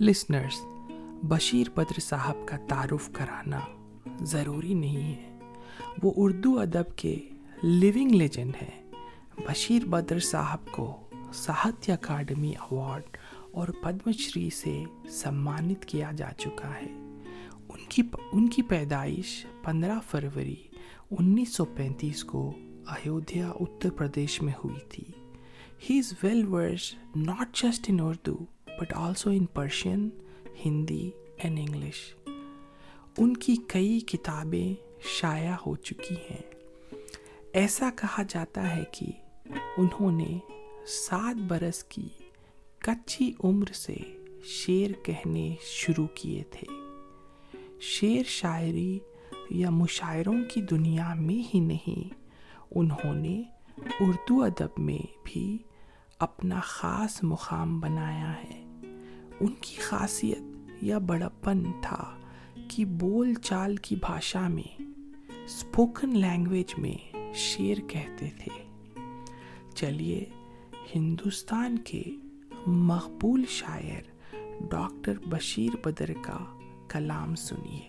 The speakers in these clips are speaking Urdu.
لسنرز بشیر بدر صاحب کا تعارف کرانا ضروری نہیں ہے۔ وہ اردو ادب کے لیونگ لیجنڈ ہیں۔ بشیر بدر صاحب کو ساہتیہ اکاڈمی ایوارڈ اور پدم شری سے سمانت کیا جا چکا ہے۔ ان کی ان کی پیدائش پندرہ فروری انیس سو پینتیس کو ایودھیا اتر پردیش میں ہوئی تھی۔ He is well versed not just in Urdu but also in Persian Hindi and English ان کی کئی کتابیں شائع ہو چکی ہیں ایسا کہا جاتا ہے کہ انہوں نے سات برس کی کچی عمر سے شعر کہنے شروع کیے تھے شعر شاعری یا مشاعروں کی دنیا میں ہی نہیں انہوں نے اردو ادب میں بھی اپنا خاص مقام بنایا ہے ان کی خاصیت یا بڑپن تھا کہ بول چال کی بھاشا میں اسپوکن لینگویج میں شعر کہتے تھے۔ چلیے، ہندوستان کے مقبول شاعر ڈاکٹر بشیر بدر کا کلام سنیے۔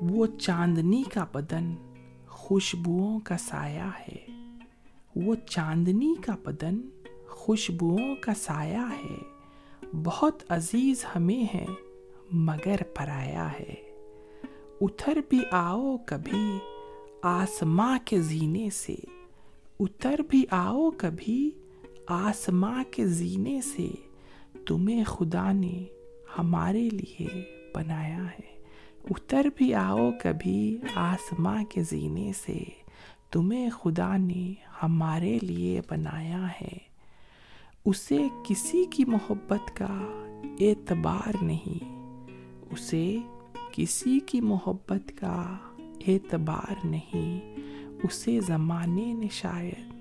وہ چاندنی کا بدن خوشبوؤں کا سایہ ہے۔ وہ چاندنی کا بدن خوشبوؤں کا سایہ ہے۔ بہت عزیز ہمیں ہے، مگر پرایا ہے۔ اتر بھی آؤ کبھی آسماں کے زینے سے۔ اتر بھی آؤ کبھی آسماں کے زینے سے۔ تمہیں خدا نے ہمارے لیے بنایا ہے۔ اتر بھی آؤ کبھی آسماں کے زینے سے۔ تمہیں خدا نے ہمارے لیے بنایا ہے۔ اسے کسی کی محبت کا اعتبار نہیں، اسے کسی کی محبت کا اعتبار نہیں۔ اسے زمانے نے شاید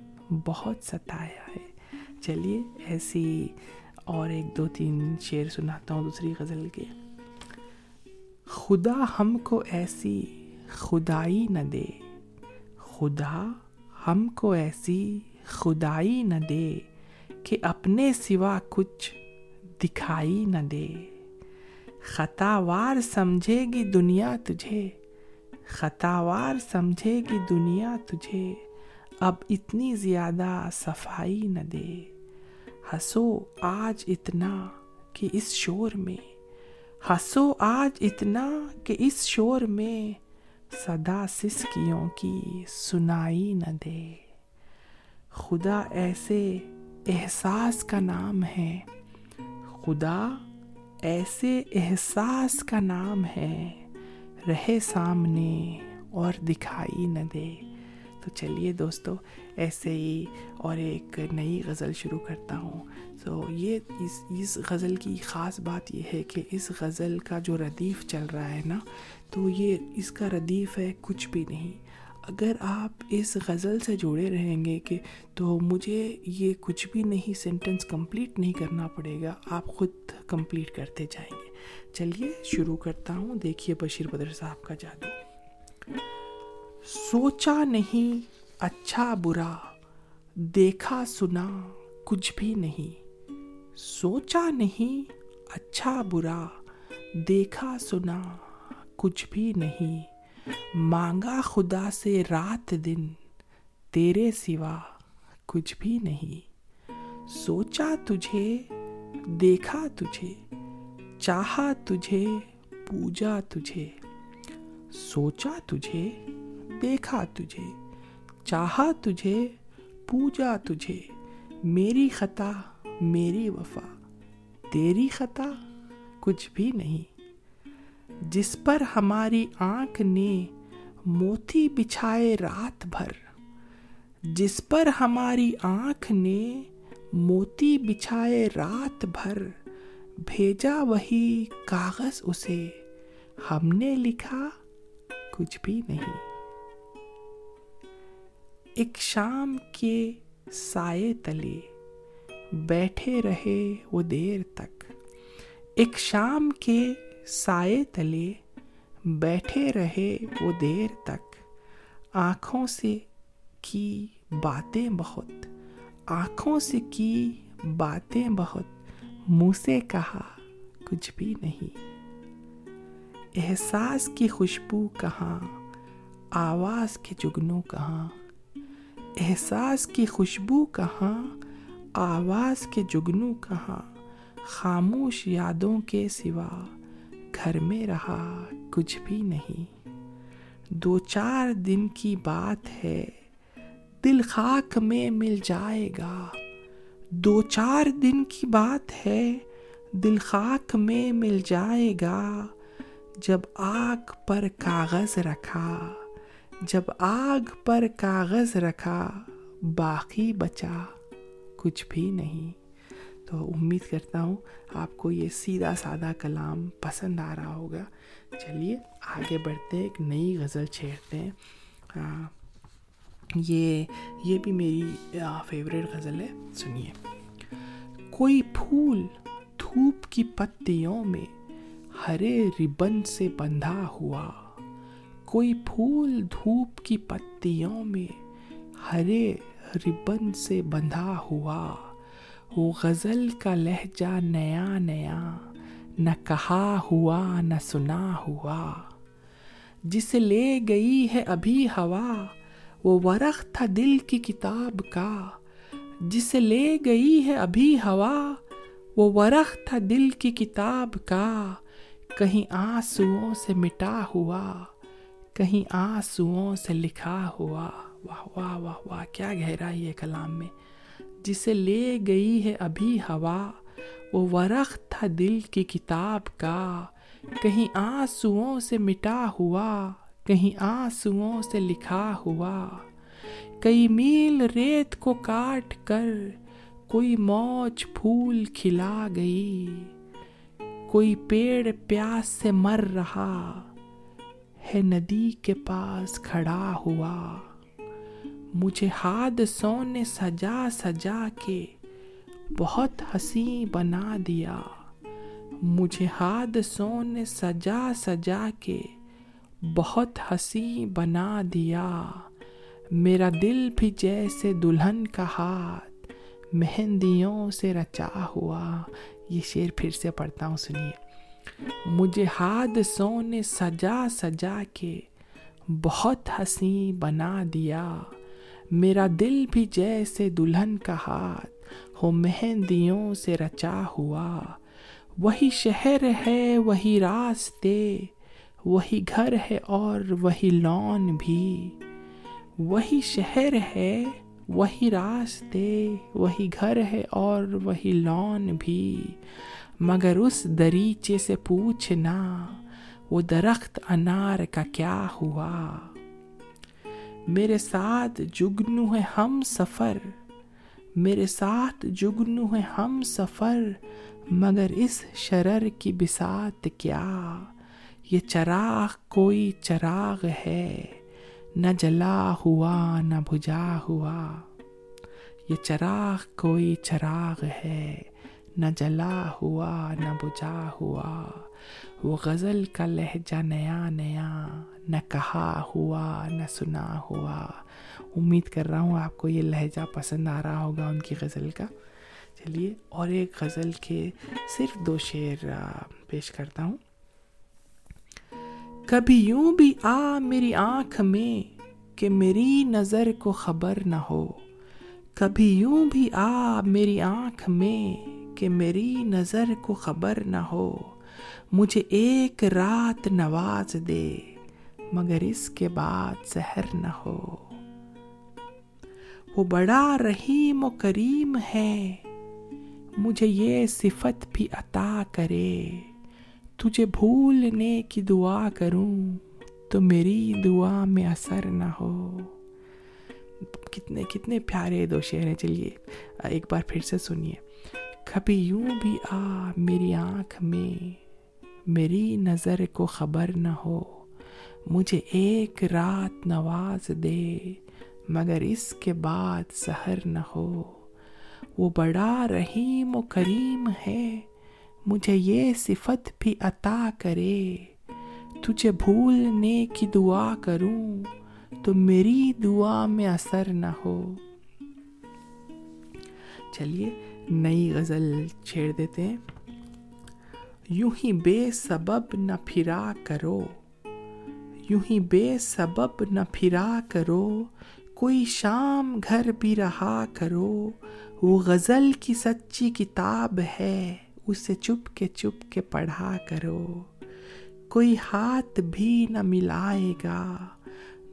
بہت ستایا ہے۔ چلیے، ایسی اور ایک دو تین شعر سناتا ہوں دوسری غزل کے۔ خدا ہم کو ایسی خدائی نہ دے۔ خدا ہم کو ایسی خدائی نہ دے۔ کہ اپنے سوا کچھ دکھائی نہ دے۔ خطا وار سمجھے گی دنیا تجھے۔ خطا وار سمجھے گی دنیا تجھے۔ اب اتنی زیادہ صفائی نہ دے۔ ہنسو آج اتنا کہ اس شور میں۔ ہنسو آج اتنا کہ اس شور میں۔ صدا سسکیوں کی سنائی نہ دے۔ خدا ایسے احساس کا نام ہے۔ خدا ایسے احساس کا نام ہے، رہے سامنے اور دکھائی نہ دے۔ تو چلیے دوستو، ایسے ہی اور ایک نئی غزل شروع کرتا ہوں۔ تو یہ اس اس غزل کی خاص بات یہ ہے کہ اس غزل کا جو ردیف چل رہا ہے نا، تو یہ، اس کا ردیف ہے کچھ بھی نہیں۔ اگر آپ اس غزل سے جڑے رہیں گے کہ تو مجھے یہ کچھ بھی نہیں سینٹنس کمپلیٹ نہیں کرنا پڑے گا، آپ خود کمپلیٹ کرتے جائیں گے۔ چلیے، شروع کرتا ہوں۔ دیکھیے بشیر بدر صاحب کا جادو۔ سوچا نہیں اچھا برا، دیکھا سنا کچھ بھی نہیں۔ سوچا نہیں اچھا برا، دیکھا سنا کچھ بھی نہیں۔ مانگا خدا سے رات دن، تیرے سوا کچھ بھی نہیں۔ سوچا تجھے، دیکھا تجھے، چاہا تجھے، پوجا تجھے۔ سوچا تجھے، دیکھا تجھے، چاہا تجھے، پوجا تجھے۔ میری خطا، میری وفا، تیری خطا کچھ بھی نہیں۔ جس پر ہماری آنکھ نے موتی بچھائے رات بھر، جس پر ہماری آنکھ نے موتی بچھائے رات بھر، بھیجا وہی کاغذ اسے، ہم نے لکھا کچھ بھی نہیں۔ ایک شام کے سائے تلے بیٹھے رہے وہ دیر تک۔ ایک شام کے سائے تلے بیٹھے رہے وہ دیر تک۔ آنکھوں سے کی باتیں بہت۔ آنکھوں سے کی باتیں بہت۔ منہ سے کہا کچھ بھی نہیں۔ احساس کی خوشبو کہاں؟ آواز کے جگنوں کہاں؟ احساس کی خوشبو کہاں؟ آواز کے جگنو کہاں؟ خاموش یادوں کے سوا۔ گھر میں رہا، کچھ بھی نہیں۔ دو چار دن کی بات ہے، دل خاک میں مل جائے گا۔ دو چار دن کی بات ہے، دل خاک میں مل جائے گا۔ جب آگ پر کاغذ رکھا، جب آگ پر کاغذ رکھا، باقی بچا، کچھ بھی نہیں۔ تو امید کرتا ہوں آپ کو یہ سیدھا سادہ کلام پسند آ رہا ہوگا۔ چلیے، آگے بڑھتے ایک نئی غزل چھیڑتے ہیں۔ یہ یہ بھی میری فیوریٹ غزل ہے۔ سنیے۔ کوئی پھول دھوپ کی پتیوں میں ہرے ربن سے بندھا ہوا۔ کوئی پھول دھوپ کی پتیوں میں ہرے ربن سے بندھا ہوا۔ وہ غزل کا لہجہ نیا نیا، نہ کہا ہوا، نہ سنا ہوا۔ جس لے گئی ہے ابھی ہوا، وہ ورق تھا دل کی کتاب کا۔ جس لے گئی ہے ابھی ہوا، وہ ورق تھا دل کی کتاب کا۔ کہیں آنسوؤں سے مٹا ہوا، کہیں آنسوؤں سے لکھا ہوا۔ واہ واہ واہ واہ، کیا گہرائی ہے کلام میں۔ جسے لے گئی ہے ابھی ہوا، وہ ورق تھا دل کی کتاب کا۔ کہیں آنسوؤں سے مٹا ہوا، کہیں آنسوؤں سے لکھا ہوا۔ کئی میل ریت کو کاٹ کر کوئی موج پھول کھلا گئی۔ کوئی پیڑ پیاس سے مر رہا، ہے ندی کے پاس کھڑا ہوا۔ مجھے حادثوں نے سجا سجا کے بہت ہنسی بنا دیا۔ مجھے حادثوں نے سجا سجا کے بہت ہنسی بنا دیا۔ میرا دل بھی جیسے دلہن کا ہاتھ مہندیوں سے رچا ہوا۔ یہ شعر پھر سے پڑھتا ہوں، سنیے۔ مجھے حادثوں نے سجا سجا کے بہت ہنسی بنا دیا۔ میرا دل بھی جیسے دلہن کا ہاتھ ہو مہندیوں سے رچا ہوا۔ وہی شہر ہے، وہی راستے، وہی گھر ہے اور وہی لون بھی۔ وہی شہر ہے، وہی راستے، وہی گھر ہے اور وہی لون بھی۔ مگر اس دریچے سے پوچھنا، وہ درخت انار کا کیا ہوا؟ میرے ساتھ جگنو ہے ہم سفر، میرے ساتھ جگنو ہے ہم سفر، مگر اس شرر کی بسات کیا؟ یہ چراغ کوئی چراغ ہے، نہ جلا ہوا نہ بجھا ہوا۔ یہ چراغ کوئی چراغ ہے، نہ جلا ہوا نہ بجھا ہوا۔ وہ غزل کا لہجہ نیا نیا، نہ کہا ہوا، نہ سنا ہوا۔ امید کر رہا ہوں آپ کو یہ لہجہ پسند آ رہا ہوگا ان کی غزل کا۔ چلیے، اور ایک غزل کے صرف دو شعر پیش کرتا ہوں۔ کبھی یوں بھی آ میری آنکھ میں کہ میری نظر کو خبر نہ ہو۔ کبھی یوں بھی آ میری آنکھ میں کہ میری نظر کو خبر نہ ہو۔ مجھے ایک رات نواز دے، مگر اس کے بعد زہر نہ ہو۔ وہ بڑا رحیم و کریم ہے، مجھے یہ صفت بھی عطا کرے۔ تجھے بھولنے کی دعا کروں تو میری دعا میں اثر نہ ہو۔ کتنے کتنے پیارے دو شعر ہیں، چلیے، ایک بار پھر سے سنیے۔ کبھی یوں بھی آ میری آنکھ میں۔ میری نظر کو خبر نہ ہو۔ مجھے ایک رات نواز دے، مگر اس کے بعد سحر نہ ہو۔ وہ بڑا رحیم و کریم ہے، مجھے یہ صفت بھی عطا کرے۔ تجھے بھولنے کی دعا کروں تو میری دعا میں اثر نہ ہو۔ چلیے، نئی غزل چھیڑ دیتے ہیں۔ یوں ہی بے سبب نہ پھرا کرو۔ یوں ہی بے سبب نہ پھرا کرو۔ کوئی شام گھر بھی رہا کرو۔ وہ غزل کی سچی کتاب ہے، اسے چپ کے چپ کے پڑھا کرو۔ کوئی ہاتھ بھی نہ ملائے گا،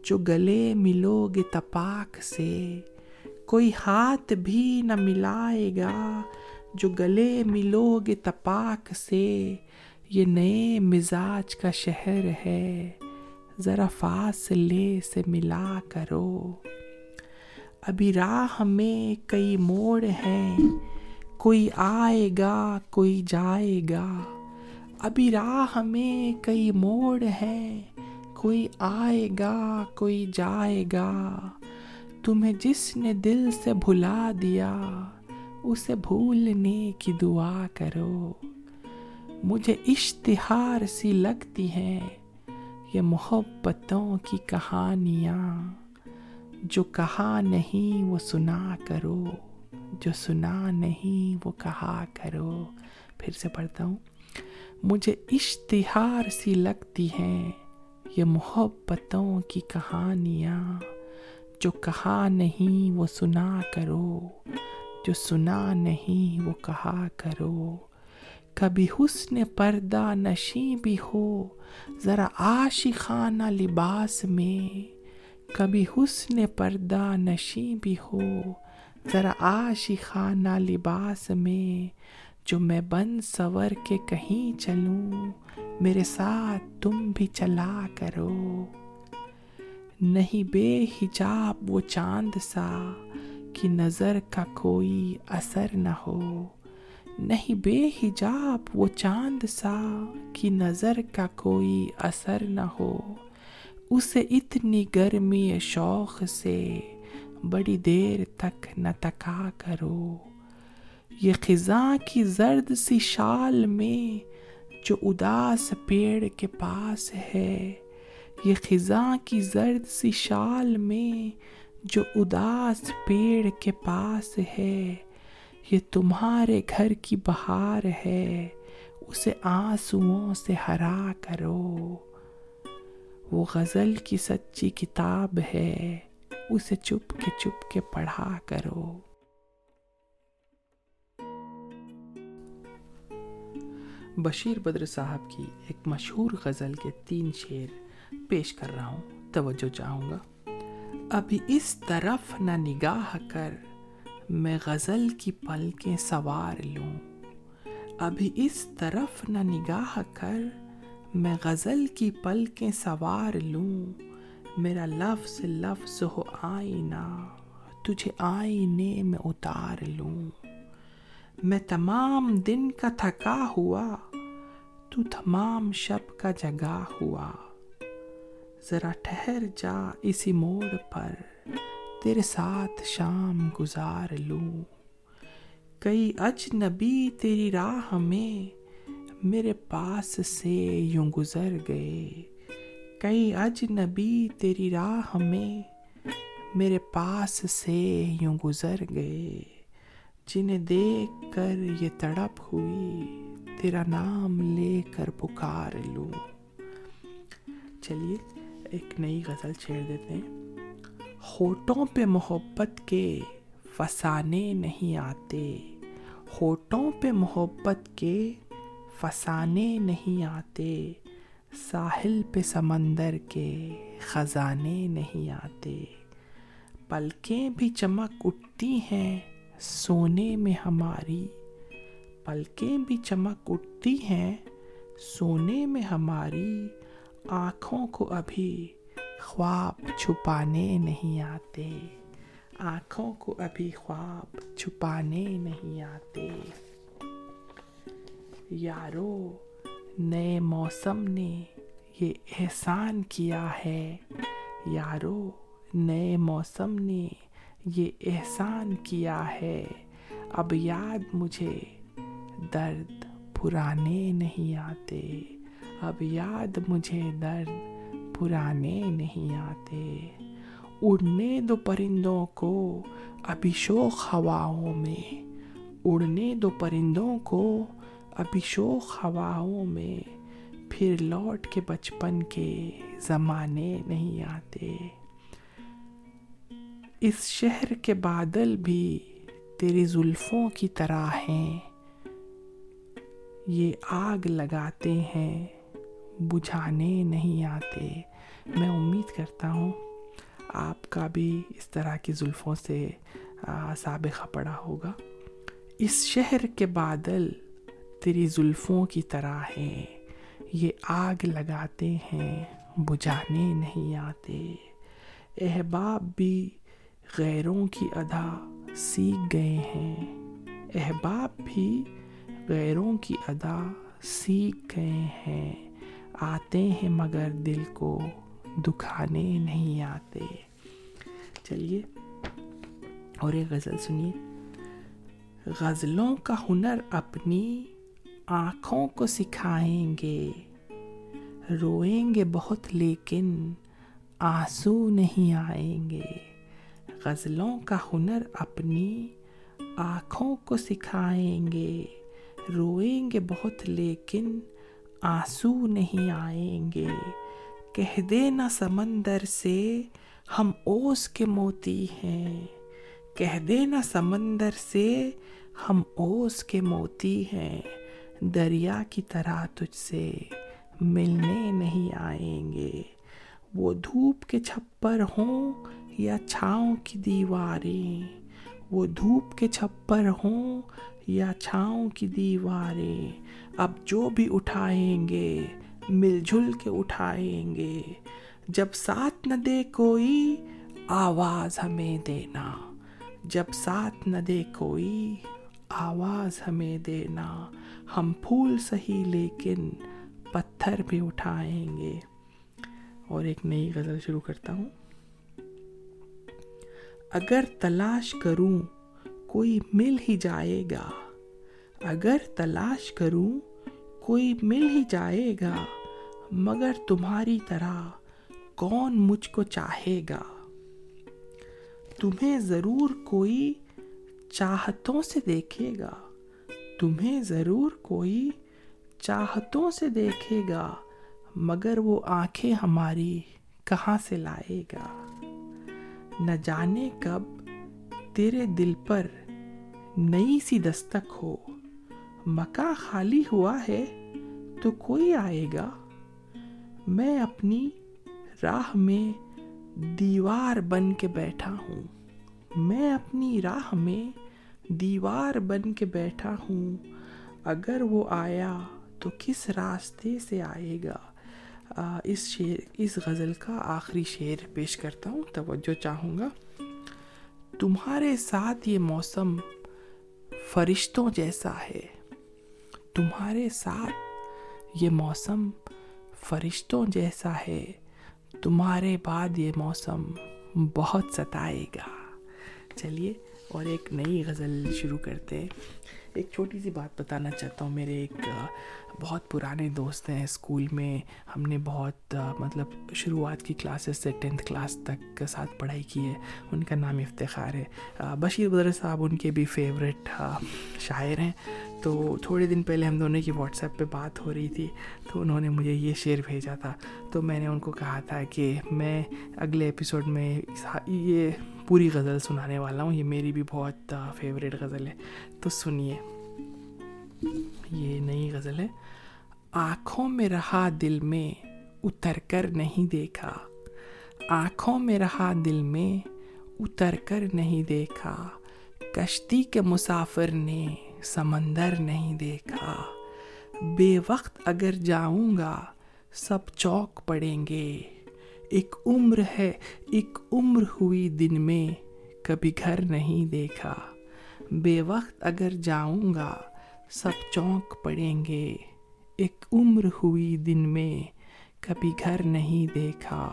جو گلے ملو گے تپاک سے۔ کوئی ہاتھ بھی نہ ملائے گا جو گلے ملو گے تپاک سے، یہ نئے مزاج کا شہر ہے۔ ذرا فاصلے سے ملا کرو۔ ابھی راہ میں کئی موڑ ہیں، کوئی آئے گا، کوئی جائے گا۔ ابھی راہ میں کئی موڑ ہیں، کوئی آئے گا، کوئی جائے گا۔ تمہیں جس نے دل سے بھلا دیا اسے بھولنے کی دعا کرو۔ مجھے اشتہار سی لگتی ہیں یہ محبتوں کی کہانیاں۔ جو کہا نہیں وہ سنا کرو، جو سنا نہیں وہ کہا کرو۔ پھر سے پڑھتا ہوں۔ مجھے اشتہار سی لگتی ہیں یہ محبتوں کی کہانیاں۔ جو کہا نہیں وہ سنا کرو۔ جو سنا نہیں وہ کہا کرو۔ کبھی حسن پردہ نشیں بھی ہو، ذرا عاشقانہ لباس میں۔ کبھی حسن پردہ نشیں بھی ہو، ذرا عاشقانہ لباس میں۔ جو میں بن سور کے کہیں چلوں، میرے ساتھ تم بھی چلا کرو۔ نہیں بے حجاب وہ چاند سا کہ نظر کا کوئی اثر نہ ہو۔ نہیں بے حجاب وہ چاند سا کہ نظر کا کوئی اثر نہ ہو۔ اسے اتنی گرمی شوق سے بڑی دیر تک نہ تکا کرو۔ یہ خزاں کی زرد سی شال میں جو اداس پیڑ کے پاس ہے، یہ خزاں کی زرد سی شال میں جو اداس پیڑ کے پاس ہے، یہ تمہارے گھر کی بہار ہے، اسے آنسوؤں سے ہرا کرو۔ وہ غزل کی سچی کتاب ہے، اسے چپ کے چپ کے پڑھا کرو۔ بشیر بدر صاحب کی ایک مشہور غزل کے تین شعر پیش کر رہا ہوں، توجہ چاہوں گا۔ ابھی اس طرف نہ نگاہ کر، میں غزل کی پلکیں سوار لوں۔ ابھی اس طرف نہ نگاہ کر، میں غزل کی پلکیں سوار لوں۔ میرا لفظ لفظ ہو آئینہ، تجھے آئینے میں اتار لوں۔ میں تمام دن کا تھکا ہوا، تو تمام شب کا جگا ہوا۔ ذرا ٹھہر جا اسی موڑ پر، تیرے ساتھ شام گزار لوں۔ کئی اجنبی تیری راہ میں میرے پاس سے یوں گزر گئے۔ کئی اجنبی تیری راہ میں میرے پاس سے یوں گزر گئے۔ جنہیں دیکھ کر یہ تڑپ ہوئی، تیرا نام لے کر پکار لوں۔ چلیے ایک نئی غزل چھیڑ دیتے ہیں۔ ہوٹوں پہ محبت کے فسانے نہیں آتے۔ ہوٹوں پہ محبت کے فسانے نہیں آتے۔ ساحل پہ سمندر کے خزانے نہیں آتے۔ پلکیں بھی چمک اٹھتی ہیں سونے میں ہماری۔ پلکیں بھی چمک اٹھتی ہیں سونے میں ہماری۔ آنکھوں کو ابھی خواب چھپانے نہیں آتے۔ آنکھوں کو ابھی خواب چھپانے نہیں آتے۔ یارو، نئے موسم نے یہ احسان کیا ہے۔ یارو، نئے موسم نے یہ احسان کیا ہے۔ اب یاد مجھے درد پرانے نہیں آتے۔ اب یاد مجھے درد پرانے نہیں آتے۔ اڑنے دو پرندوں کو ابھی شوق ہواؤں میں۔ اڑنے دو پرندوں کو ابھی شوق ہواؤں میں۔ پھر لوٹ کے بچپن کے زمانے نہیں آتے۔ اس شہر کے بادل بھی تیری زلفوں کی طرح ہیں۔ یہ آگ لگاتے ہیں۔ بجھانے نہیں آتے۔ میں امید کرتا ہوں آپ کا بھی اس طرح کی زلفوں سے سابقہ پڑا ہوگا۔ اس شہر کے بادل تیری زلفوں کی طرح ہیں۔ یہ آگ لگاتے ہیں، بجھانے نہیں آتے۔ احباب بھی غیروں کی ادا سیکھ گئے ہیں۔ احباب بھی غیروں کی ادا سیکھ گئے ہیں۔ آتے ہیں مگر دل کو دکھانے نہیں آتے۔ چلیے، اور ایک غزل سنیے۔ غزلوں کا ہنر اپنی آنکھوں کو سکھائیں گے، روئیں گے بہت لیکن آنسو نہیں آئیں گے۔ غزلوں کا ہنر اپنی آنکھوں کو سکھائیں گے، روئیں گے بہت لیکن آنسو نہیں آئیں گے۔ کہہ دے نہ سمندر سے، ہم اوس کے موتی ہیں۔ کہہ دے نہ سمندر سے، ہم اوس کے موتی ہیں۔ دریا کی طرح تجھ سے ملنے نہیں آئیں گے۔ وہ دھوپ کے چھپر ہوں یا چھاؤں کی دیواریں۔ وہ دھوپ کے چھپر ہوں یا چھاؤں کی دیواریں، اب جو بھی اٹھائیں گے، مل جل کے اٹھائیں گے۔ جب ساتھ نہ دے کوئی، آواز ہمیں دینا۔ جب ساتھ نہ دے کوئی، آواز ہمیں دینا۔ ہم پھول سہی لیکن پتھر بھی اٹھائیں گے۔ اور ایک نئی غزل شروع کرتا ہوں۔ اگر تلاش کروں، کوئی مل ہی جائے گا۔ اگر تلاش کروں، کوئی مل ہی جائے گا۔ مگر تمہاری طرح کون مجھ کو چاہے گا؟ تمہیں ضرور کوئی چاہتوں سے دیکھے گا۔ تمہیں ضرور کوئی چاہتوں سے دیکھے گا، مگر وہ آنکھیں ہماری کہاں سے لائے گا؟ نہ جانے کب تیرے دل پر نئی سی دستک ہو۔ مکہ خالی ہوا ہے تو کوئی آئے گا۔ میں اپنی راہ میں دیوار بن کے بیٹھا ہوں۔ میں اپنی راہ میں دیوار بن کے بیٹھا ہوں۔ اگر وہ آیا تو کس راستے سے آئے گا؟ اس شعر اس غزل کا آخری شعر پیش کرتا ہوں، توجہ چاہوں گا۔ تمہارے ساتھ یہ موسم فرشتوں جیسا ہے۔ تمہارے ساتھ یہ موسم فرشتوں جیسا ہے۔ تمہارے بعد یہ موسم بہت ستائے گا۔ چلیے، اور ایک نئی غزل شروع کرتے ایک چھوٹی سی بات بتانا چاہتا ہوں۔ میرے ایک بہت پرانے دوست ہیں۔ اسکول میں ہم نے بہت مطلب شروعات کی کلاسز سے ٹینتھ کلاس تک ساتھ پڑھائی کی ہے۔ ان کا نام افتخار ہے۔ بشیر بدر صاحب ان کے بھی فیوریٹ شاعر ہیں۔ تو تھوڑے دن پہلے ہم دونوں کی واٹس ایپ پہ بات ہو رہی تھی۔ تو انہوں نے مجھے یہ شعر بھیجا تھا۔ تو میں نے ان کو کہا تھا کہ میں اگلے ایپیسوڈ میں یہ پوری غزل سنانے والا ہوں، یہ میری بھی بہت فیوریٹ غزل ہے۔ تو سنیے۔ یہ نئی غزل ہے۔ آنکھوں میں رہا دل میں اتر کر نہیں دیکھا۔ آنکھوں میں رہا دل میں اتر کر نہیں دیکھا۔ کشتی کے مسافر نے سمندر نہیں دیکھا۔ بے وقت اگر جاؤں گا، سب چوک پڑیں گے۔ ایک عمر ہے، ایک عمر ہوئی دن میں، کبھی گھر نہیں دیکھا۔ بے وقت اگر جاؤں گا، سب چونک پڑیں گے۔ ایک عمر ہوئی دن میں، کبھی گھر نہیں دیکھا۔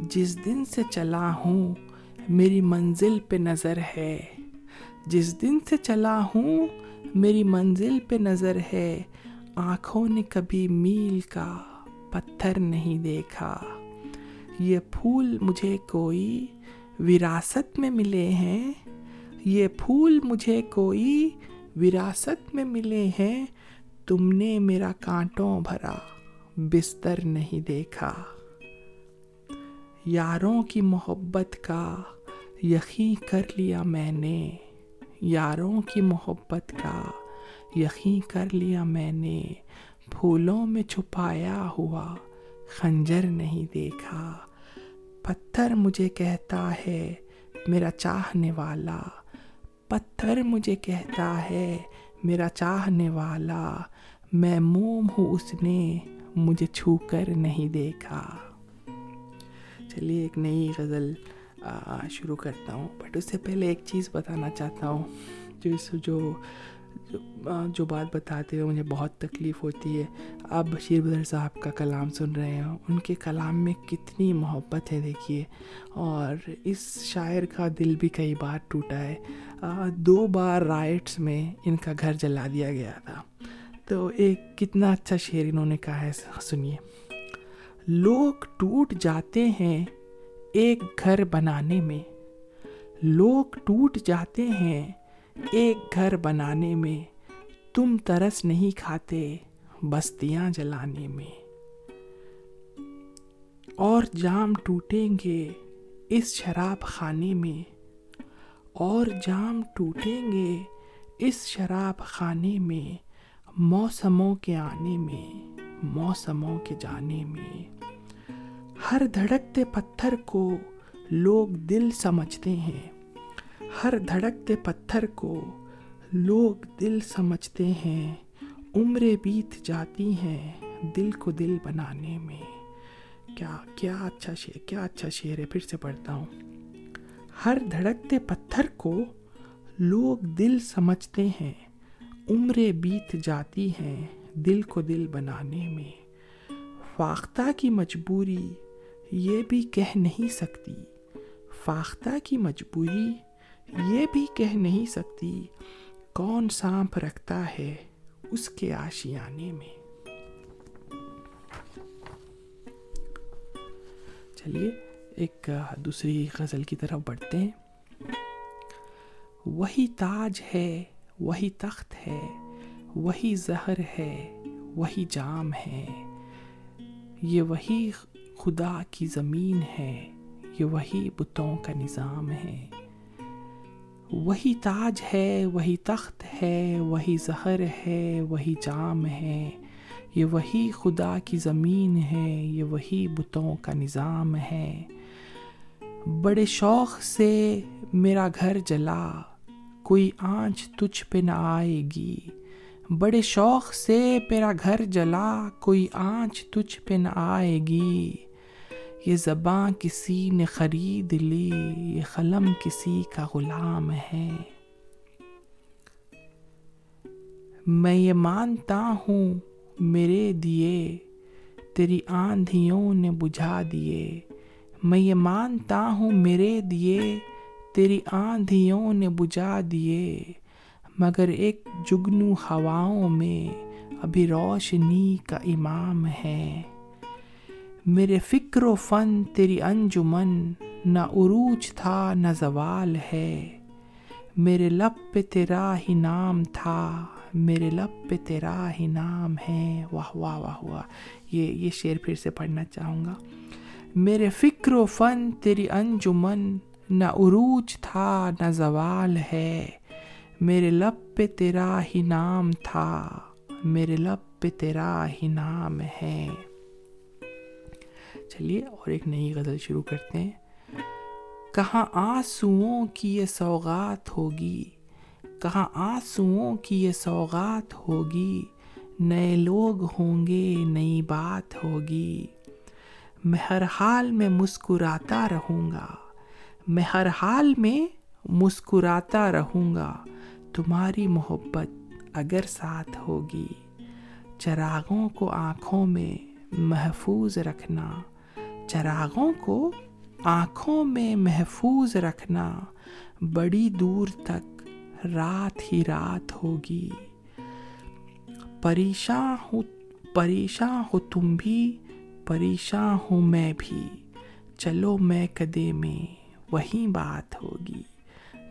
جس دن سے چلا ہوں، میری منزل پہ نظر ہے۔ جس دن سے چلا ہوں، میری منزل پہ نظر ہے۔ آنکھوں نے کبھی میل کا پتھر نہیں دیکھا۔ یہ پھول مجھے کوئی وراثت میں ملے ہیں؟ یہ پھول مجھے کوئی وراثت میں ملے ہیں؟ تم نے میرا کانٹوں بھرا، بستر نہیں دیکھا۔ یاروں کی محبت کا یقین کر لیا میں نے۔ یاروں کی محبت کا یقین کر لیا میں نے۔ پھولوں میں چھپایا ہوا خنجر نہیں دیکھا۔ پتھر مجھے کہتا ہے، میرا چاہنے والا۔ پتھر مجھے کہتا ہے، میرا چاہنے والا۔ میں موم ہوں اس نے مجھے چھو کر نہیں دیکھا۔ چلیے، ایک نئی غزل شروع کرتا ہوں۔ بٹ اس سے پہلے ایک چیز بتانا چاہتا ہوں، جو اس جو جو بات بتاتے ہوئے مجھے بہت تکلیف ہوتی ہے۔ آپ بشیر بدر صاحب کا کلام سن رہے ہیں۔ ان کے کلام میں کتنی محبت ہے، دیکھیے۔ اور اس شاعر کا دل بھی کئی بار ٹوٹا ہے۔ دو بار رائٹس میں ان کا گھر جلا دیا گیا تھا۔ تو ایک کتنا اچھا شعر انہوں نے کہا ہے، سنیے۔ لوگ ٹوٹ جاتے ہیں ایک گھر بنانے میں۔ لوگ ٹوٹ جاتے ہیں ایک گھر بنانے میں تم ترس نہیں کھاتے، بستیاں جلانے میں۔ اور جام ٹوٹیں گے اس شراب خانے میں۔ اور جام ٹوٹیں گے اس شراب خانے میں۔ موسموں کے آنے میں، موسموں کے جانے میں۔ ہر دھڑکتے پتھر کو لوگ دل سمجھتے ہیں۔ ہر دھڑکتے پتھر کو لوگ دل سمجھتے ہیں عمریں بیت جاتی ہیں دل کو دل بنانے میں۔ کیا کیا اچھا شعر، کیا اچھا شعر ہے، پھر سے پڑھتا ہوں۔ ہر دھڑکتے پتھر کو لوگ دل سمجھتے ہیں عمریں بیت جاتی ہیں دل کو دل بنانے میں۔ فاختہ کی مجبوری یہ بھی کہہ نہیں سکتی۔ فاختہ کی مجبوری یہ بھی کہہ نہیں سکتی کون سانپ رکھتا ہے اس کے آشیانے میں۔ چلیے، ایک دوسری غزل کی طرف بڑھتے ہیں۔ وہی تاج ہے، وہی تخت ہے، وہی زہر ہے، وہی جام ہے۔ یہ وہی خدا کی زمین ہے، یہ وہی بتوں کا نظام ہے۔ وہی تاج ہے، وہی تخت ہے، وہی زہر ہے، وہی جام ہے۔ یہ وہی خدا کی زمین ہے، یہ وہی بتوں کا نظام ہے۔ بڑے شوق سے میرا گھر جلا، کوئی آنچ تجھ پہ نہ آئے گی۔ بڑے شوق سے میرا گھر جلا، کوئی آنچ تجھ پہ نہ آئے گی۔ یہ زباں کسی نے خرید لی، یہ قلم کسی کا غلام ہے۔ میں یہ مانتا ہوں، میرے دیے، تیری آندھیوں نے بجھا دیے۔ میں یہ مانتا ہوں، میرے دیے، تیری آندھیوں نے بجھا دیے۔ مگر ایک جگنو ہواؤں میں ابھی روشنی کا امام ہے۔ میرے فکر و فن تیری انجمن نہ عروج تھا نہ زوال ہے۔ میرے لب پہ تیرا ہی نام تھا، میرے لب پہ تیرا ہی نام ہے۔ واہ واہ واہ واہ۔ یہ یہ شعر پھر سے پڑھنا چاہوں گا۔ میرے فکر و فن تیری انجمن نہ عروج تھا نہ زوال ہے۔ میرے لب پہ تیرا ہی نام تھا، میرے لب پہ تیرا ہی نام ہے۔ چلیے اور ایک نئی غزل شروع کرتے ہیں۔ کہاں آنسوؤں کی یہ سوغات ہوگی؟ کہاں آنسوؤں کی یہ سوغات ہوگی؟ نئے لوگ ہوں گے، نئی بات ہوگی۔ میں ہر حال میں مسکراتا رہوں گا۔ میں ہر حال میں مسکراتا رہوں گا۔ تمہاری محبت اگر ساتھ ہوگی، چراغوں کو آنکھوں میں محفوظ رکھنا۔ چراغوں کو آنکھوں میں محفوظ رکھنا بڑی دور تک رات ہی رات ہوگی۔ پریشاں ہوں پریشاں ہو تم بھی، پریشاں ہوں میں بھی۔ چلو میں کدے میں، وہیں بات ہوگی۔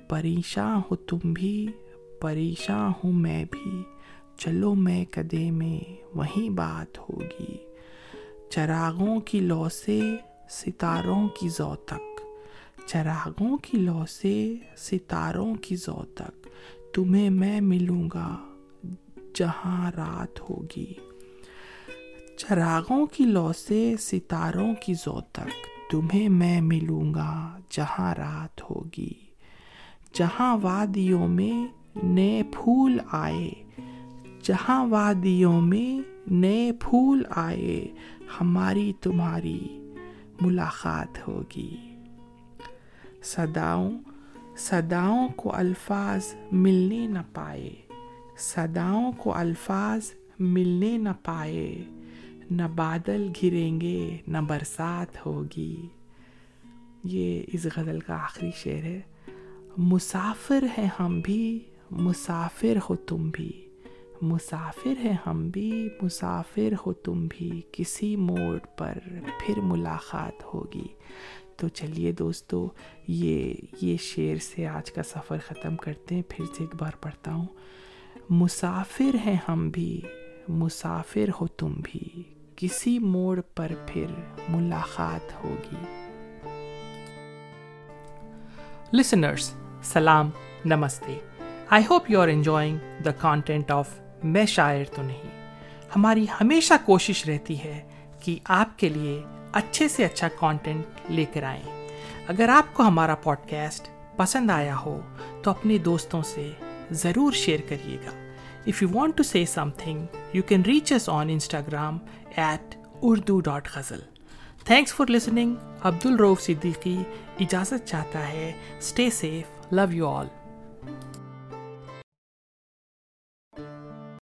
پریشاں ہو تم بھی، پریشاں ہوں میں بھی۔ چلو میں کدے میں، وہیں بات ہوگی۔ چراغوں کی لو سے ستاروں کی زو تک۔ چراغوں کی لو سے ستاروں کی زو تک۔ تمہیں میں ملوں گا جہاں رات ہوگی۔ چراغوں کی لو سے ستاروں کی زو تک۔ تمہیں میں ملوں گا جہاں رات ہوگی۔ جہاں وادیوں میں نئے پھول آئے۔ جہاں وادیوں میں نئے پھول آئے، ہماری تمہاری ملاقات ہوگی۔ صداؤں صداؤں کو الفاظ ملنے نہ پائے، صداؤں کو الفاظ ملنے نہ پائے، نہ بادل گریں گے، نہ برسات ہوگی۔ یہ اس غزل کا آخری شعر ہے۔ مسافر ہیں ہم بھی، مسافر ہو تم بھی۔ مسافر ہیں ہم بھی، مسافر ہو تم بھی، کسی موڑ پر پھر ملاقات ہوگی۔ تو چلیے دوستو، یہ یہ شعر سے آج کا سفر ختم کرتے ہیں، پھر سے ایک بار پڑھتا ہوں۔ مسافر ہیں ہم بھی، مسافر ہو تم بھی، کسی موڑ پر پھر ملاقات ہوگی۔ لسنرس سلام، نمستے۔ I hope you are enjoying the content of میں شاعر تو نہیں۔ ہماری ہمیشہ کوشش رہتی ہے کہ آپ کے لیے اچھے سے اچھا کانٹینٹ لے کر آئیں۔ اگر آپ کو ہمارا پوڈ کاسٹ پسند آیا ہو، تو اپنے دوستوں سے ضرور شیئر کریے گا۔ If you want to say something you can reach us on Instagram at Urdu dot ghazal thanks for listening عبد الروف صدیقی اجازت چاہتا ہے stay safe love you all